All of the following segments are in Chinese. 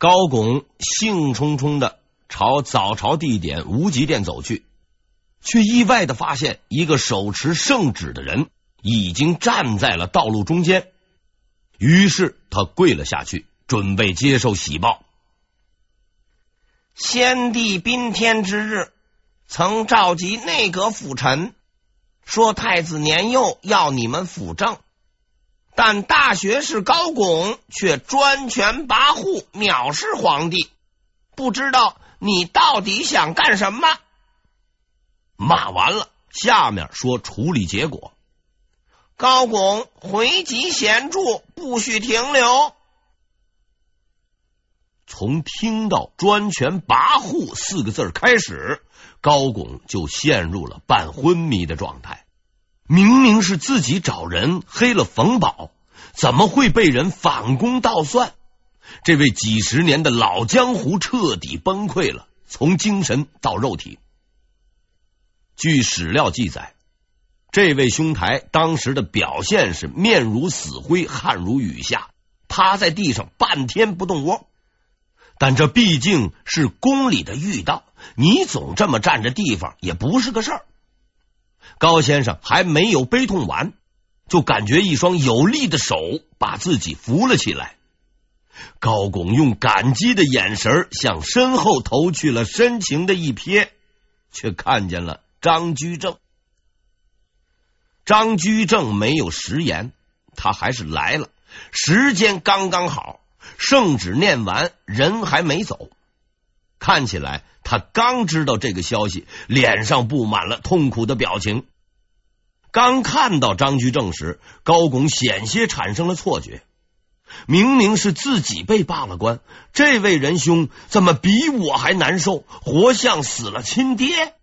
高拱兴冲冲的朝早朝地点无极殿走去，却意外的发现一个手持圣旨的人已经站在了道路中间。于是他跪了下去，准备接受喜报。先帝宾天之日，曾召集内阁辅臣，说太子年幼，要你们辅政。但大学士高拱却专权跋扈，藐视皇帝。不知道你到底想干什么？骂完了，下面说处理结果。高拱回籍闲住，不许停留。从听到“专权跋扈”四个字开始，高拱就陷入了半昏迷的状态。明明是自己找人黑了冯宝，怎么会被人反攻倒算？这位几十年的老江湖彻底崩溃了，从精神到肉体。据史料记载，这位兄台当时的表现是面如死灰，汗如雨下，趴在地上半天不动窝。但这毕竟是宫里的御道，你总这么占着地方也不是个事儿。高先生还没有悲痛完，就感觉一双有力的手把自己扶了起来。高拱用感激的眼神向身后投去了深情的一瞥，却看见了张居正。张居正没有食言，他还是来了。时间刚刚好，圣旨念完，人还没走。看起来他刚知道这个消息，脸上布满了痛苦的表情。刚看到张居正时，高拱险些产生了错觉，明明是自己被罢了官，这位仁兄怎么比我还难受，活像死了亲爹？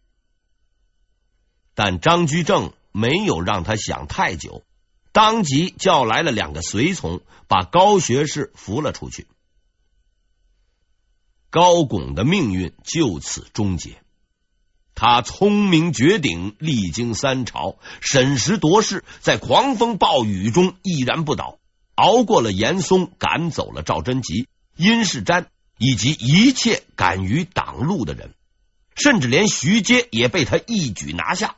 但张居正没有让他想太久，当即叫来了两个随从，把高学士扶了出去。高拱的命运就此终结。他聪明绝顶，历经三朝，审时度势，在狂风暴雨中毅然不倒，熬过了严嵩，赶走了赵贞吉、殷世瞻以及一切敢于挡路的人，甚至连徐阶也被他一举拿下，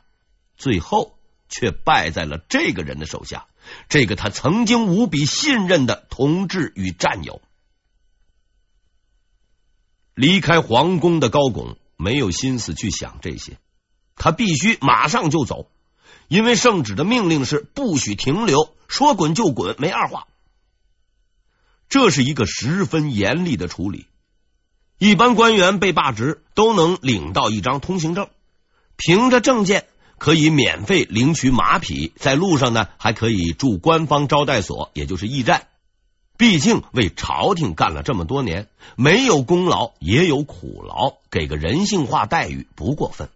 最后却败在了这个人的手下，这个他曾经无比信任的同志与战友。离开皇宫的高拱没有心思去想这些，他必须马上就走，因为圣旨的命令是不许停留，说滚就滚，没二话。这是一个十分严厉的处理。一般官员被罢职都能领到一张通行证，凭着证件可以免费领取马匹，在路上呢还可以住官方招待所，也就是驿站。毕竟为朝廷干了这么多年，没有功劳也有苦劳，给个人性化待遇不过分。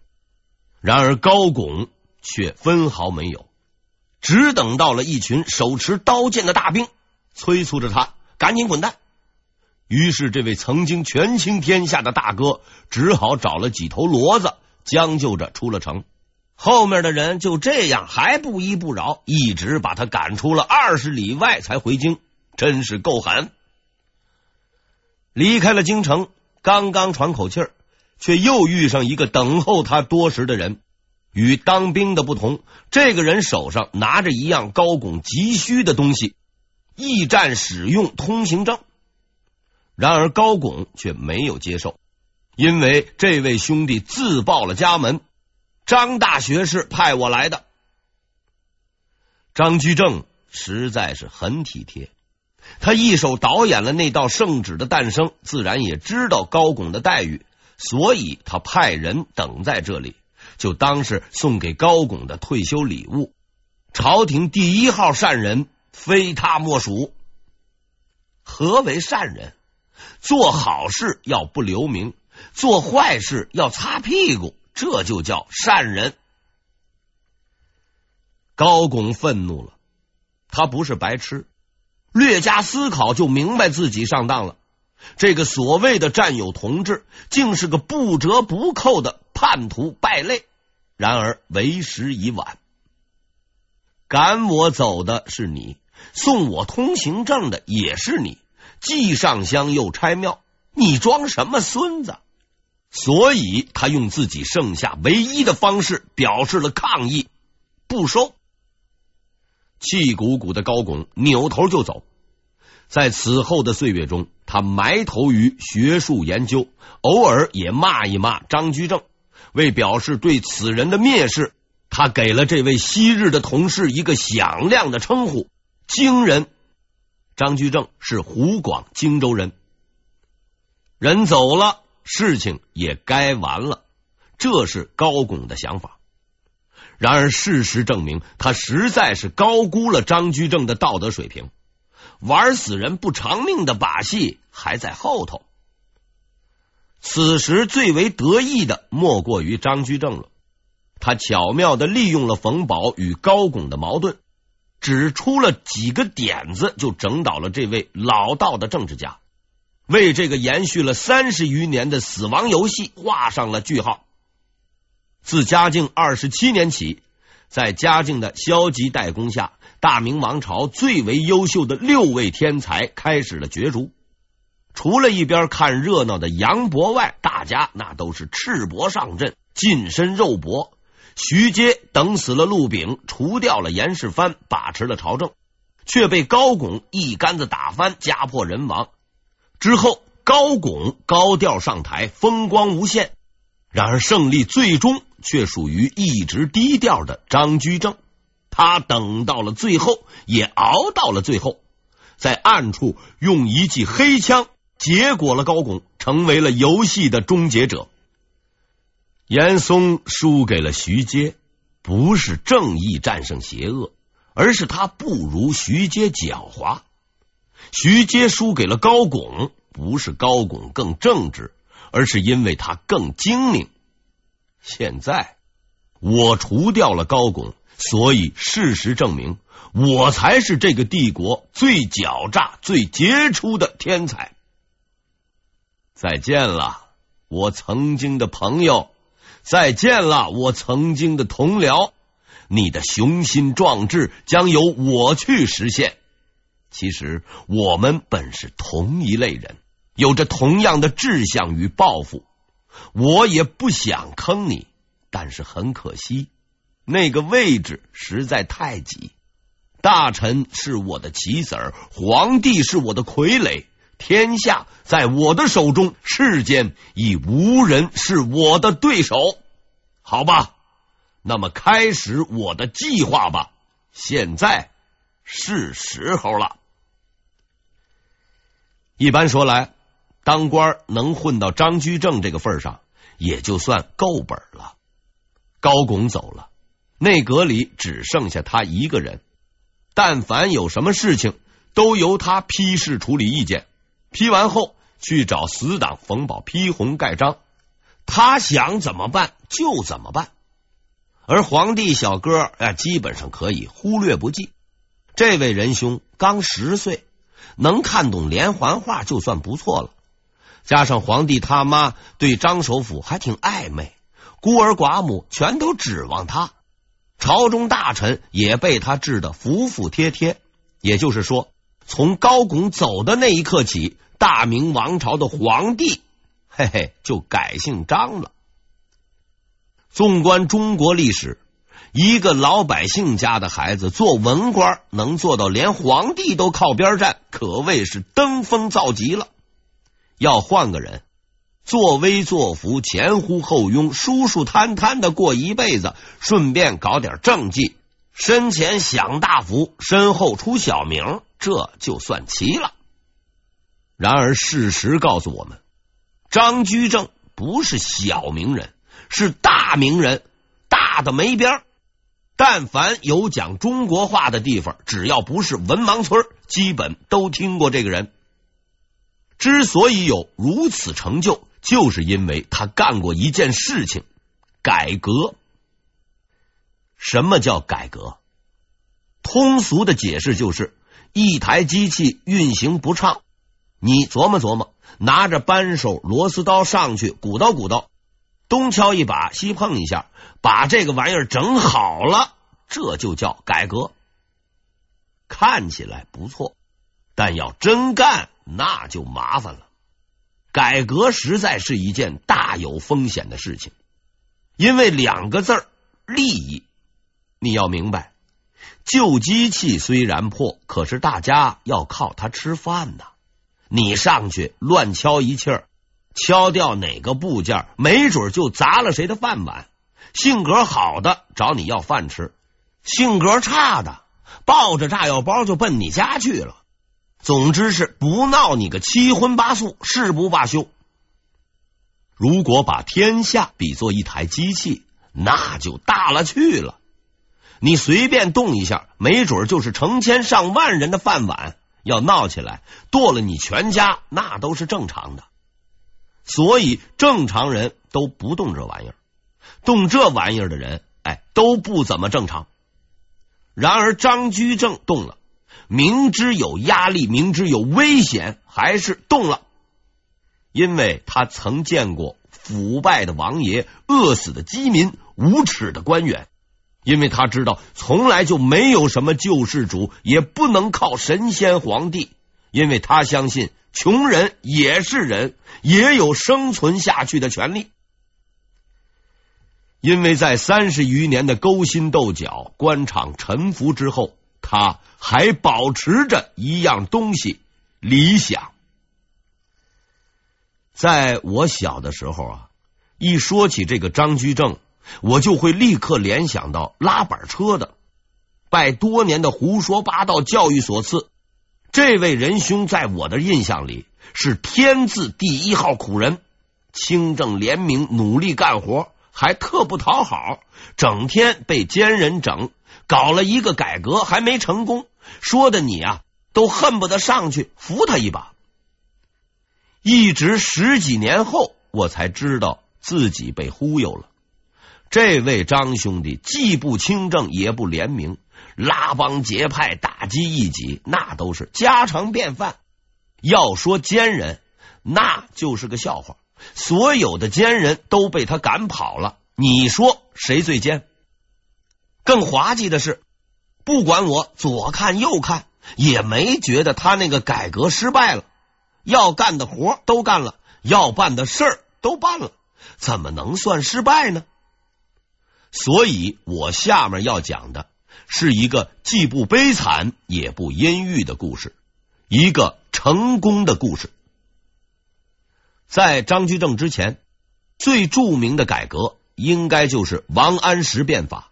然而高拱却分毫没有，只等到了一群手持刀剑的大兵催促着他赶紧滚蛋。于是这位曾经权倾天下的大哥只好找了几头骡子，将就着出了城。后面的人就这样还不依不饶，一直把他赶出了二十里外才回京。真是够狠！离开了京城，刚刚喘口气儿，却又遇上一个等候他多时的人。与当兵的不同，这个人手上拿着一样高拱急需的东西——驿站使用通行证。然而高拱却没有接受，因为这位兄弟自报了家门：“张大学士派我来的。”张居正实在是很体贴。他一手导演了那道圣旨的诞生，自然也知道高拱的待遇，所以他派人等在这里，就当是送给高拱的退休礼物。朝廷第一号善人，非他莫属。何为善人？做好事要不留名，做坏事要擦屁股，这就叫善人。高拱愤怒了，他不是白痴。略加思考，就明白自己上当了。这个所谓的战友同志，竟是个不折不扣的叛徒败类。然而为时已晚，赶我走的是你，送我通行证的也是你，既上香又拆庙，你装什么孙子？所以他用自己剩下唯一的方式表示了抗议，不收。气鼓鼓的高拱扭头就走。在此后的岁月中，他埋头于学术研究，偶尔也骂一骂张居正。为表示对此人的蔑视，他给了这位昔日的同事一个响亮的称呼——荆人。张居正是湖广荆州人。人走了，事情也该完了，这是高拱的想法。然而事实证明，他实在是高估了张居正的道德水平。玩死人不偿命的把戏还在后头。此时最为得意的莫过于张居正了。他巧妙的利用了冯保与高拱的矛盾，只出了几个点子，就整倒了这位老道的政治家，为这个延续了三十余年的死亡游戏画上了句号。自嘉靖二十七年起，在嘉靖的消极怠工下。大明王朝最为优秀的六位天才开始了角逐，除了一边看热闹的杨博外，大家那都是赤膊上阵，近身肉搏。徐阶等死了陆炳，除掉了严世蕃，把持了朝政，却被高拱一竿子打翻，家破人亡。之后，高拱高调上台，风光无限。然而，胜利最终却属于一直低调的张居正。他等到了最后，也熬到了最后，在暗处用一记黑枪结果了高拱，成为了游戏的终结者。严嵩输给了徐阶，不是正义战胜邪恶，而是他不如徐阶狡猾。徐阶输给了高拱，不是高拱更正直，而是因为他更精明。现在我除掉了高拱。所以，事实证明，我才是这个帝国最狡诈、最杰出的天才。再见了，我曾经的朋友；再见了，我曾经的同僚。你的雄心壮志将由我去实现。其实，我们本是同一类人，有着同样的志向与抱负。我也不想坑你，但是很可惜。那个位置实在太挤，大臣是我的棋子儿，皇帝是我的傀儡，天下在我的手中，世间已无人是我的对手。好吧，那么开始我的计划吧，现在是时候了。一般说来，当官能混到张居正这个份上，也就算够本了。高拱走了。内阁里只剩下他一个人，但凡有什么事情，都由他批示处理意见。批完后去找死党冯保批红盖章，他想怎么办就怎么办。而皇帝小哥啊，基本上可以忽略不计。这位仁兄刚十岁，能看懂连环画就算不错了。加上皇帝他妈对张首辅还挺暧昧，孤儿寡母全都指望他。朝中大臣也被他治得服服帖帖，也就是说，从高拱走的那一刻起，大明王朝的皇帝，嘿嘿，就改姓张了。纵观中国历史，一个老百姓家的孩子做文官，能做到连皇帝都靠边站，可谓是登峰造极了。要换个人。作威作福，前呼后拥，舒舒坦坦的过一辈子，顺便搞点政绩，身前享大福，身后出小名，这就算齐了。然而，事实告诉我们，张居正不是小名人，是大名人，大的没边。但凡有讲中国话的地方，只要不是文盲村，基本都听过这个人。之所以有如此成就，就是因为他干过一件事情——改革。什么叫改革？通俗的解释就是，一台机器运行不畅，你琢磨琢磨，拿着扳手、螺丝刀上去鼓捣鼓捣，东敲一把，西碰一下，把这个玩意儿整好了，这就叫改革。看起来不错，但要真干，那就麻烦了。改革实在是一件大有风险的事情，因为两个字儿利益。你要明白，旧机器虽然破，可是大家要靠它吃饭呐。你上去乱敲一气儿，敲掉哪个部件，没准就砸了谁的饭碗。性格好的找你要饭吃，性格差的抱着炸药包就奔你家去了。总之是不闹你个七荤八素，誓不罢休。如果把天下比作一台机器，那就大了去了。你随便动一下，没准就是成千上万人的饭碗。要闹起来，剁了你全家，那都是正常的。所以正常人都不动这玩意儿，动这玩意儿的人，哎，都不怎么正常。然而张居正动了，明知有压力，明知有危险，还是动了，因为他曾见过腐败的王爷、饿死的饥民、无耻的官员。因为他知道，从来就没有什么救世主，也不能靠神仙皇帝。因为他相信，穷人也是人，也有生存下去的权利。因为在三十余年的勾心斗角、官场沉浮之后，他还保持着一样东西——理想。在我小的时候啊，一说起这个张居正。我就会立刻联想到拉板车的，拜多年的胡说八道教育所赐，这位仁兄在我的印象里是天字第一号苦人，清正廉明，努力干活，还特不讨好，整天被奸人整，搞了一个改革还没成功，说的你啊都恨不得上去扶他一把。一直十几年后，我才知道自己被忽悠了。这位张兄弟既不清正也不廉明，拉帮结派、打击异己，那都是家常便饭。要说奸人，那就是个笑话。所有的奸人都被他赶跑了，你说谁最奸？更滑稽的是，不管我左看右看，也没觉得他那个改革失败了。要干的活都干了，要办的事儿都办了，怎么能算失败呢？所以我下面要讲的是一个既不悲惨也不阴郁的故事，一个成功的故事。在张居正之前，最著名的改革应该就是王安石变法。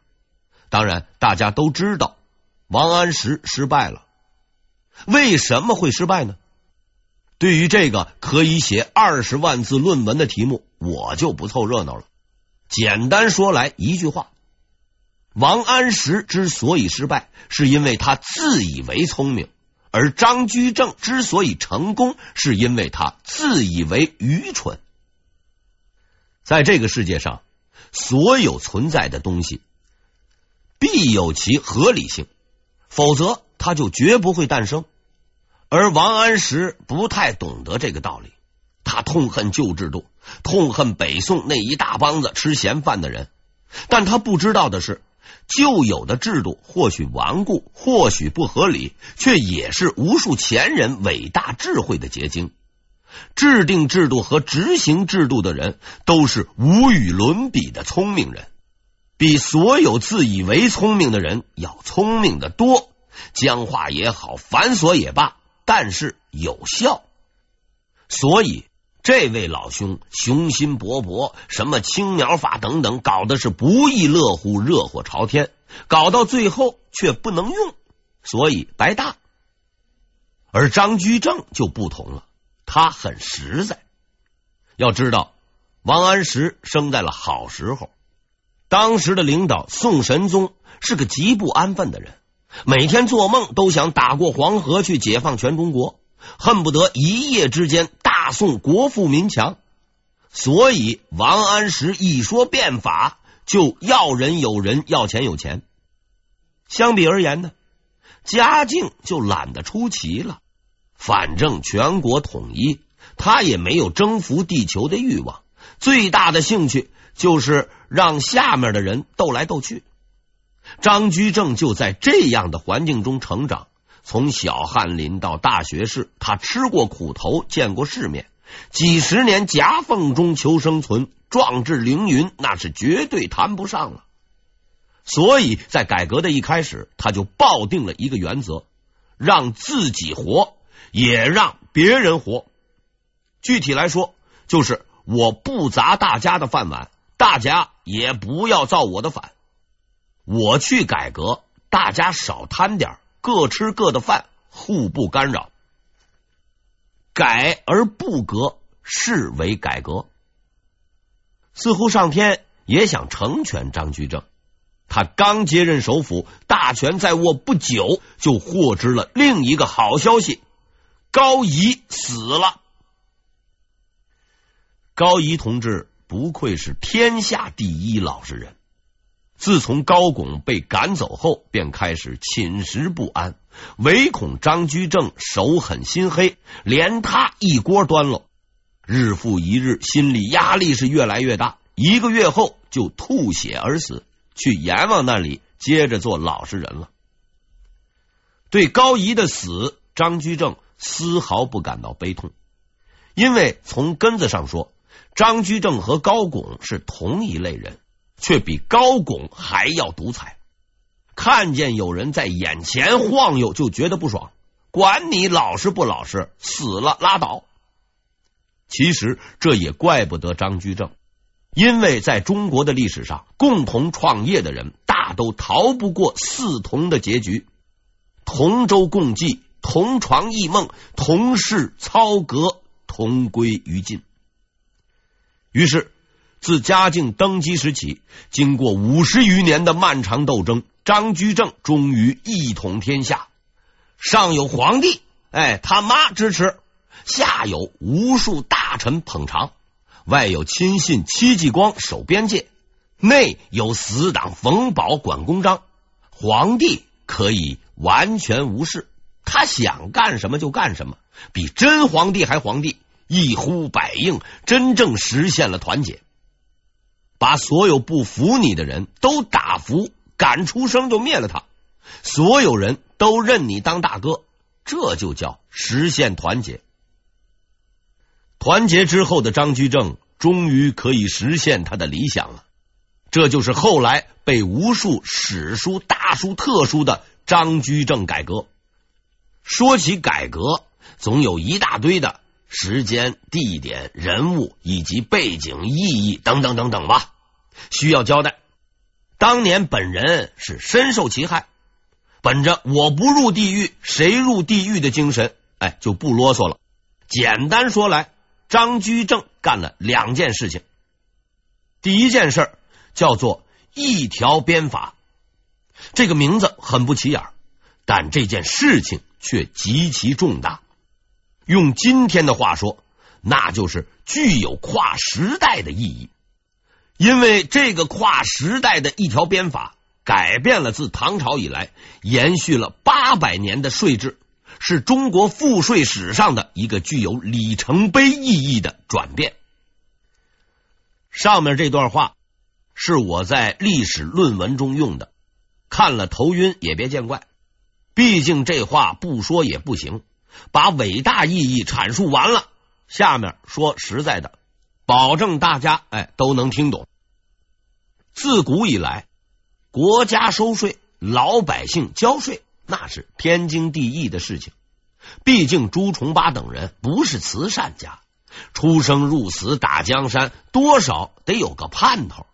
当然，大家都知道王安石失败了。为什么会失败呢？对于这个可以写二十万字论文的题目，我就不凑热闹了。简单说来，一句话：王安石之所以失败，是因为他自以为聪明；而张居正之所以成功，是因为他自以为愚蠢。在这个世界上，所有存在的东西必有其合理性，否则他就绝不会诞生。而王安石不太懂得这个道理。他痛恨旧制度，痛恨北宋那一大帮子吃闲饭的人，但他不知道的是，旧有的制度或许顽固，或许不合理，却也是无数前人伟大智慧的结晶。制定制度和执行制度的人都是无与伦比的聪明人，比所有自以为聪明的人要聪明的多。僵化也好，繁琐也罢，但是有效。所以。这位老兄雄心勃勃，什么青苗法等等，搞的是不亦乐乎，热火朝天，搞到最后却不能用，所以白搭。而张居正就不同了，他很实在。要知道，王安石生在了好时候，当时的领导宋神宗是个极不安分的人，每天做梦都想打过黄河去解放全中国，恨不得一夜之间。大宋国富民强，所以王安石一说变法，就要人有人，要钱有钱。相比而言呢，嘉靖就懒得出奇了。反正全国统一，他也没有征服地球的欲望，最大的兴趣就是让下面的人斗来斗去。张居正就在这样的环境中成长。从小翰林到大学士，他吃过苦头，见过世面，几十年夹缝中求生存，壮志凌云，那是绝对谈不上了。所以在改革的一开始，他就抱定了一个原则：让自己活，也让别人活。具体来说，就是我不砸大家的饭碗，大家也不要造我的反。我去改革，大家少贪点，各吃各的饭，互不干扰。改而不革，是为改革。似乎上天也想成全张居正。他刚接任首辅，大权在握不久，就获知了另一个好消息：高仪死了。高仪同志不愧是天下第一老实人。自从高拱被赶走后，便开始寝食不安，唯恐张居正手狠心黑，连他一锅端了。日复一日，心理压力是越来越大。一个月后，就吐血而死，去阎王那里接着做老实人了。对高仪的死，张居正丝毫不感到悲痛，因为从根子上说，张居正和高拱是同一类人。却比高拱还要独裁，看见有人在眼前晃悠就觉得不爽，管你老实不老实，死了拉倒。其实这也怪不得张居正，因为在中国的历史上，共同创业的人大都逃不过四同的结局：同舟共济、同床异梦、同室操戈、同归于尽。于是。自嘉靖登基时起，经过五十余年的漫长斗争，张居正终于一统天下。上有皇帝，哎，他妈支持；下有无数大臣捧场；外有亲信戚继光守边界；内有死党冯保管公章。皇帝可以完全无视，他想干什么就干什么，比真皇帝还皇帝，一呼百应，真正实现了团结。把所有不服你的人都打服，敢出声就灭了他，所有人都认你当大哥，这就叫实现团结。团结之后的张居正终于可以实现他的理想了，这就是后来被无数史书、大书特书的张居正改革。说起改革，总有一大堆的时间、地点、人物以及背景、意义等等等等吧。需要交代，当年本人是深受其害，本着我不入地狱谁入地狱的精神，哎，就不啰嗦了。简单说来，张居正干了两件事情。第一件事叫做一条鞭法，这个名字很不起眼，但这件事情却极其重大。用今天的话说，那就是具有跨时代的意义。因为这个跨时代的一条鞭法，改变了自唐朝以来延续了八百年的税制，是中国赋税史上的一个具有里程碑意义的转变。上面这段话是我在历史论文中用的，看了头晕也别见怪，毕竟这话不说也不行。把伟大意义阐述完了，下面说实在的。保证大家哎都能听懂。自古以来，国家收税，老百姓交税，那是天经地义的事情。毕竟朱重八等人不是慈善家，出生入死打江山，多少得有个盼头。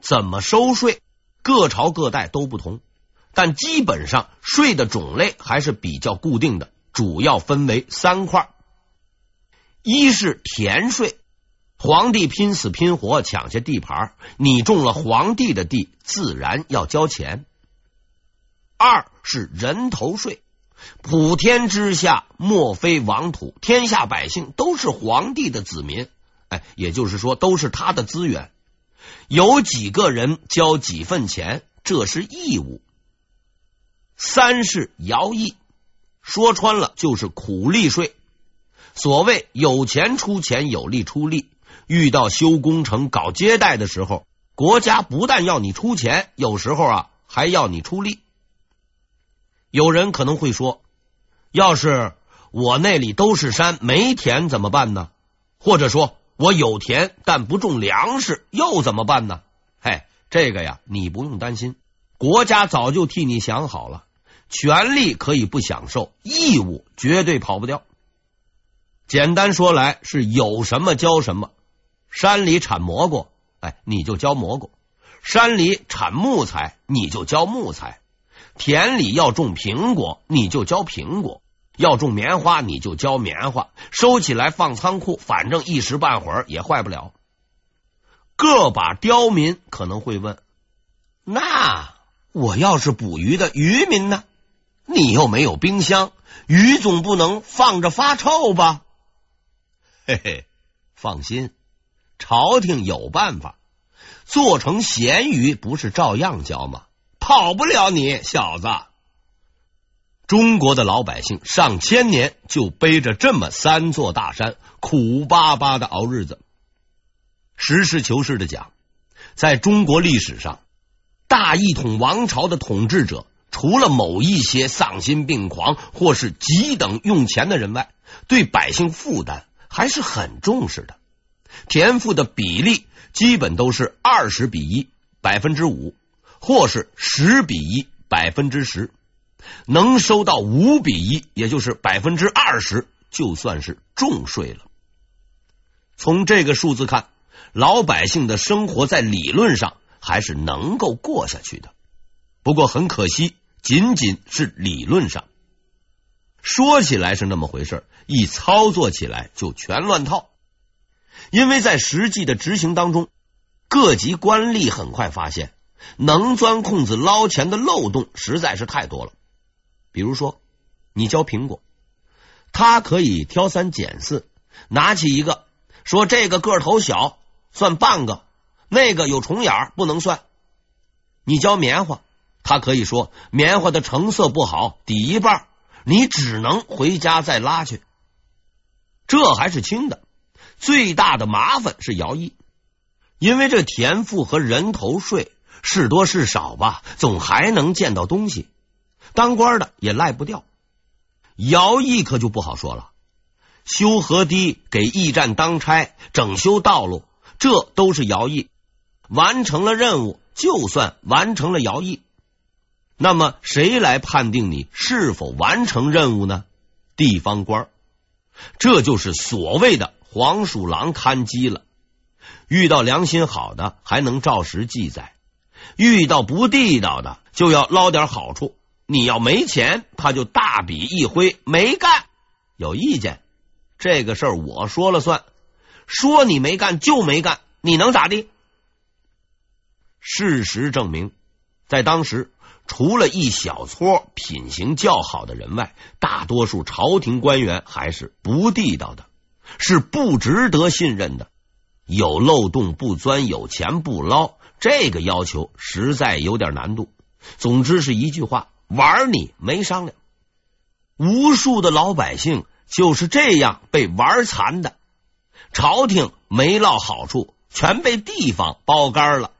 怎么收税，各朝各代都不同，但基本上税的种类还是比较固定的，主要分为三块：一是田税。皇帝拼死拼活抢下地盘，你种了皇帝的地，自然要交钱。二是人头税，普天之下莫非王土，天下百姓都是皇帝的子民，哎，也就是说都是他的资源，有几个人交几份钱，这是义务。三是徭役，说穿了就是苦力税，所谓有钱出钱，有力出力。遇到修工程、搞接待的时候，国家不但要你出钱，有时候啊还要你出力。有人可能会说，要是我那里都是山，没田怎么办呢？或者说我有田但不种粮食，又怎么办呢？嘿，这个呀，你不用担心，国家早就替你想好了。权利可以不享受，义务绝对跑不掉。简单说来，是有什么交什么。山里产蘑菇，哎，你就交蘑菇；山里产木材，你就交木材；田里要种苹果，你就交苹果；要种棉花，你就交棉花。收起来放仓库，反正一时半会儿也坏不了。个把刁民可能会问：那我要是捕鱼的渔民呢？你又没有冰箱，鱼总不能放着发臭吧？嘿嘿，放心，朝廷有办法，做成咸鱼不是照样交吗？跑不了你小子。中国的老百姓上千年就背着这么三座大山，苦巴巴的熬日子。实事求是的讲，在中国历史上，大一统王朝的统治者。除了某一些丧心病狂或是急等用钱的人外，对百姓负担还是很重视的。田赋的比例基本都是二十比一，百分之五，或是十比一，百分之十。能收到五比一，也就是百分之二十，就算是重税了。从这个数字看，老百姓的生活在理论上还是能够过下去的。不过很可惜。仅仅是理论上，说起来是那么回事，一操作起来就全乱套。因为在实际的执行当中，各级官吏很快发现，能钻空子捞钱的漏洞实在是太多了。比如说，你交苹果，他可以挑三拣四，拿起一个说这个个头小，算半个；那个有虫眼不能算。你交棉花。他可以说棉花的成色不好，抵一半，你只能回家再拉去。这还是轻的，最大的麻烦是徭役，因为这田赋和人头税是多是少吧，总还能见到东西。当官的也赖不掉，徭役可就不好说了。修河堤、给驿站当差、整修道路，这都是徭役。完成了任务，就算完成了徭役。那么谁来判定你是否完成任务呢？地方官，这就是所谓的黄鼠狼看鸡了。遇到良心好的，还能照实记载；遇到不地道的，就要捞点好处。你要没钱，他就大笔一挥，没干。有意见，这个事儿我说了算。说你没干就没干，你能咋地？事实证明，在当时。除了一小撮品行较好的人外，大多数朝廷官员还是不地道的，是不值得信任的。有漏洞不钻，有钱不捞，这个要求实在有点难度。总之是一句话：玩你没商量。无数的老百姓就是这样被玩残的，朝廷没落好处，全被地方包干了。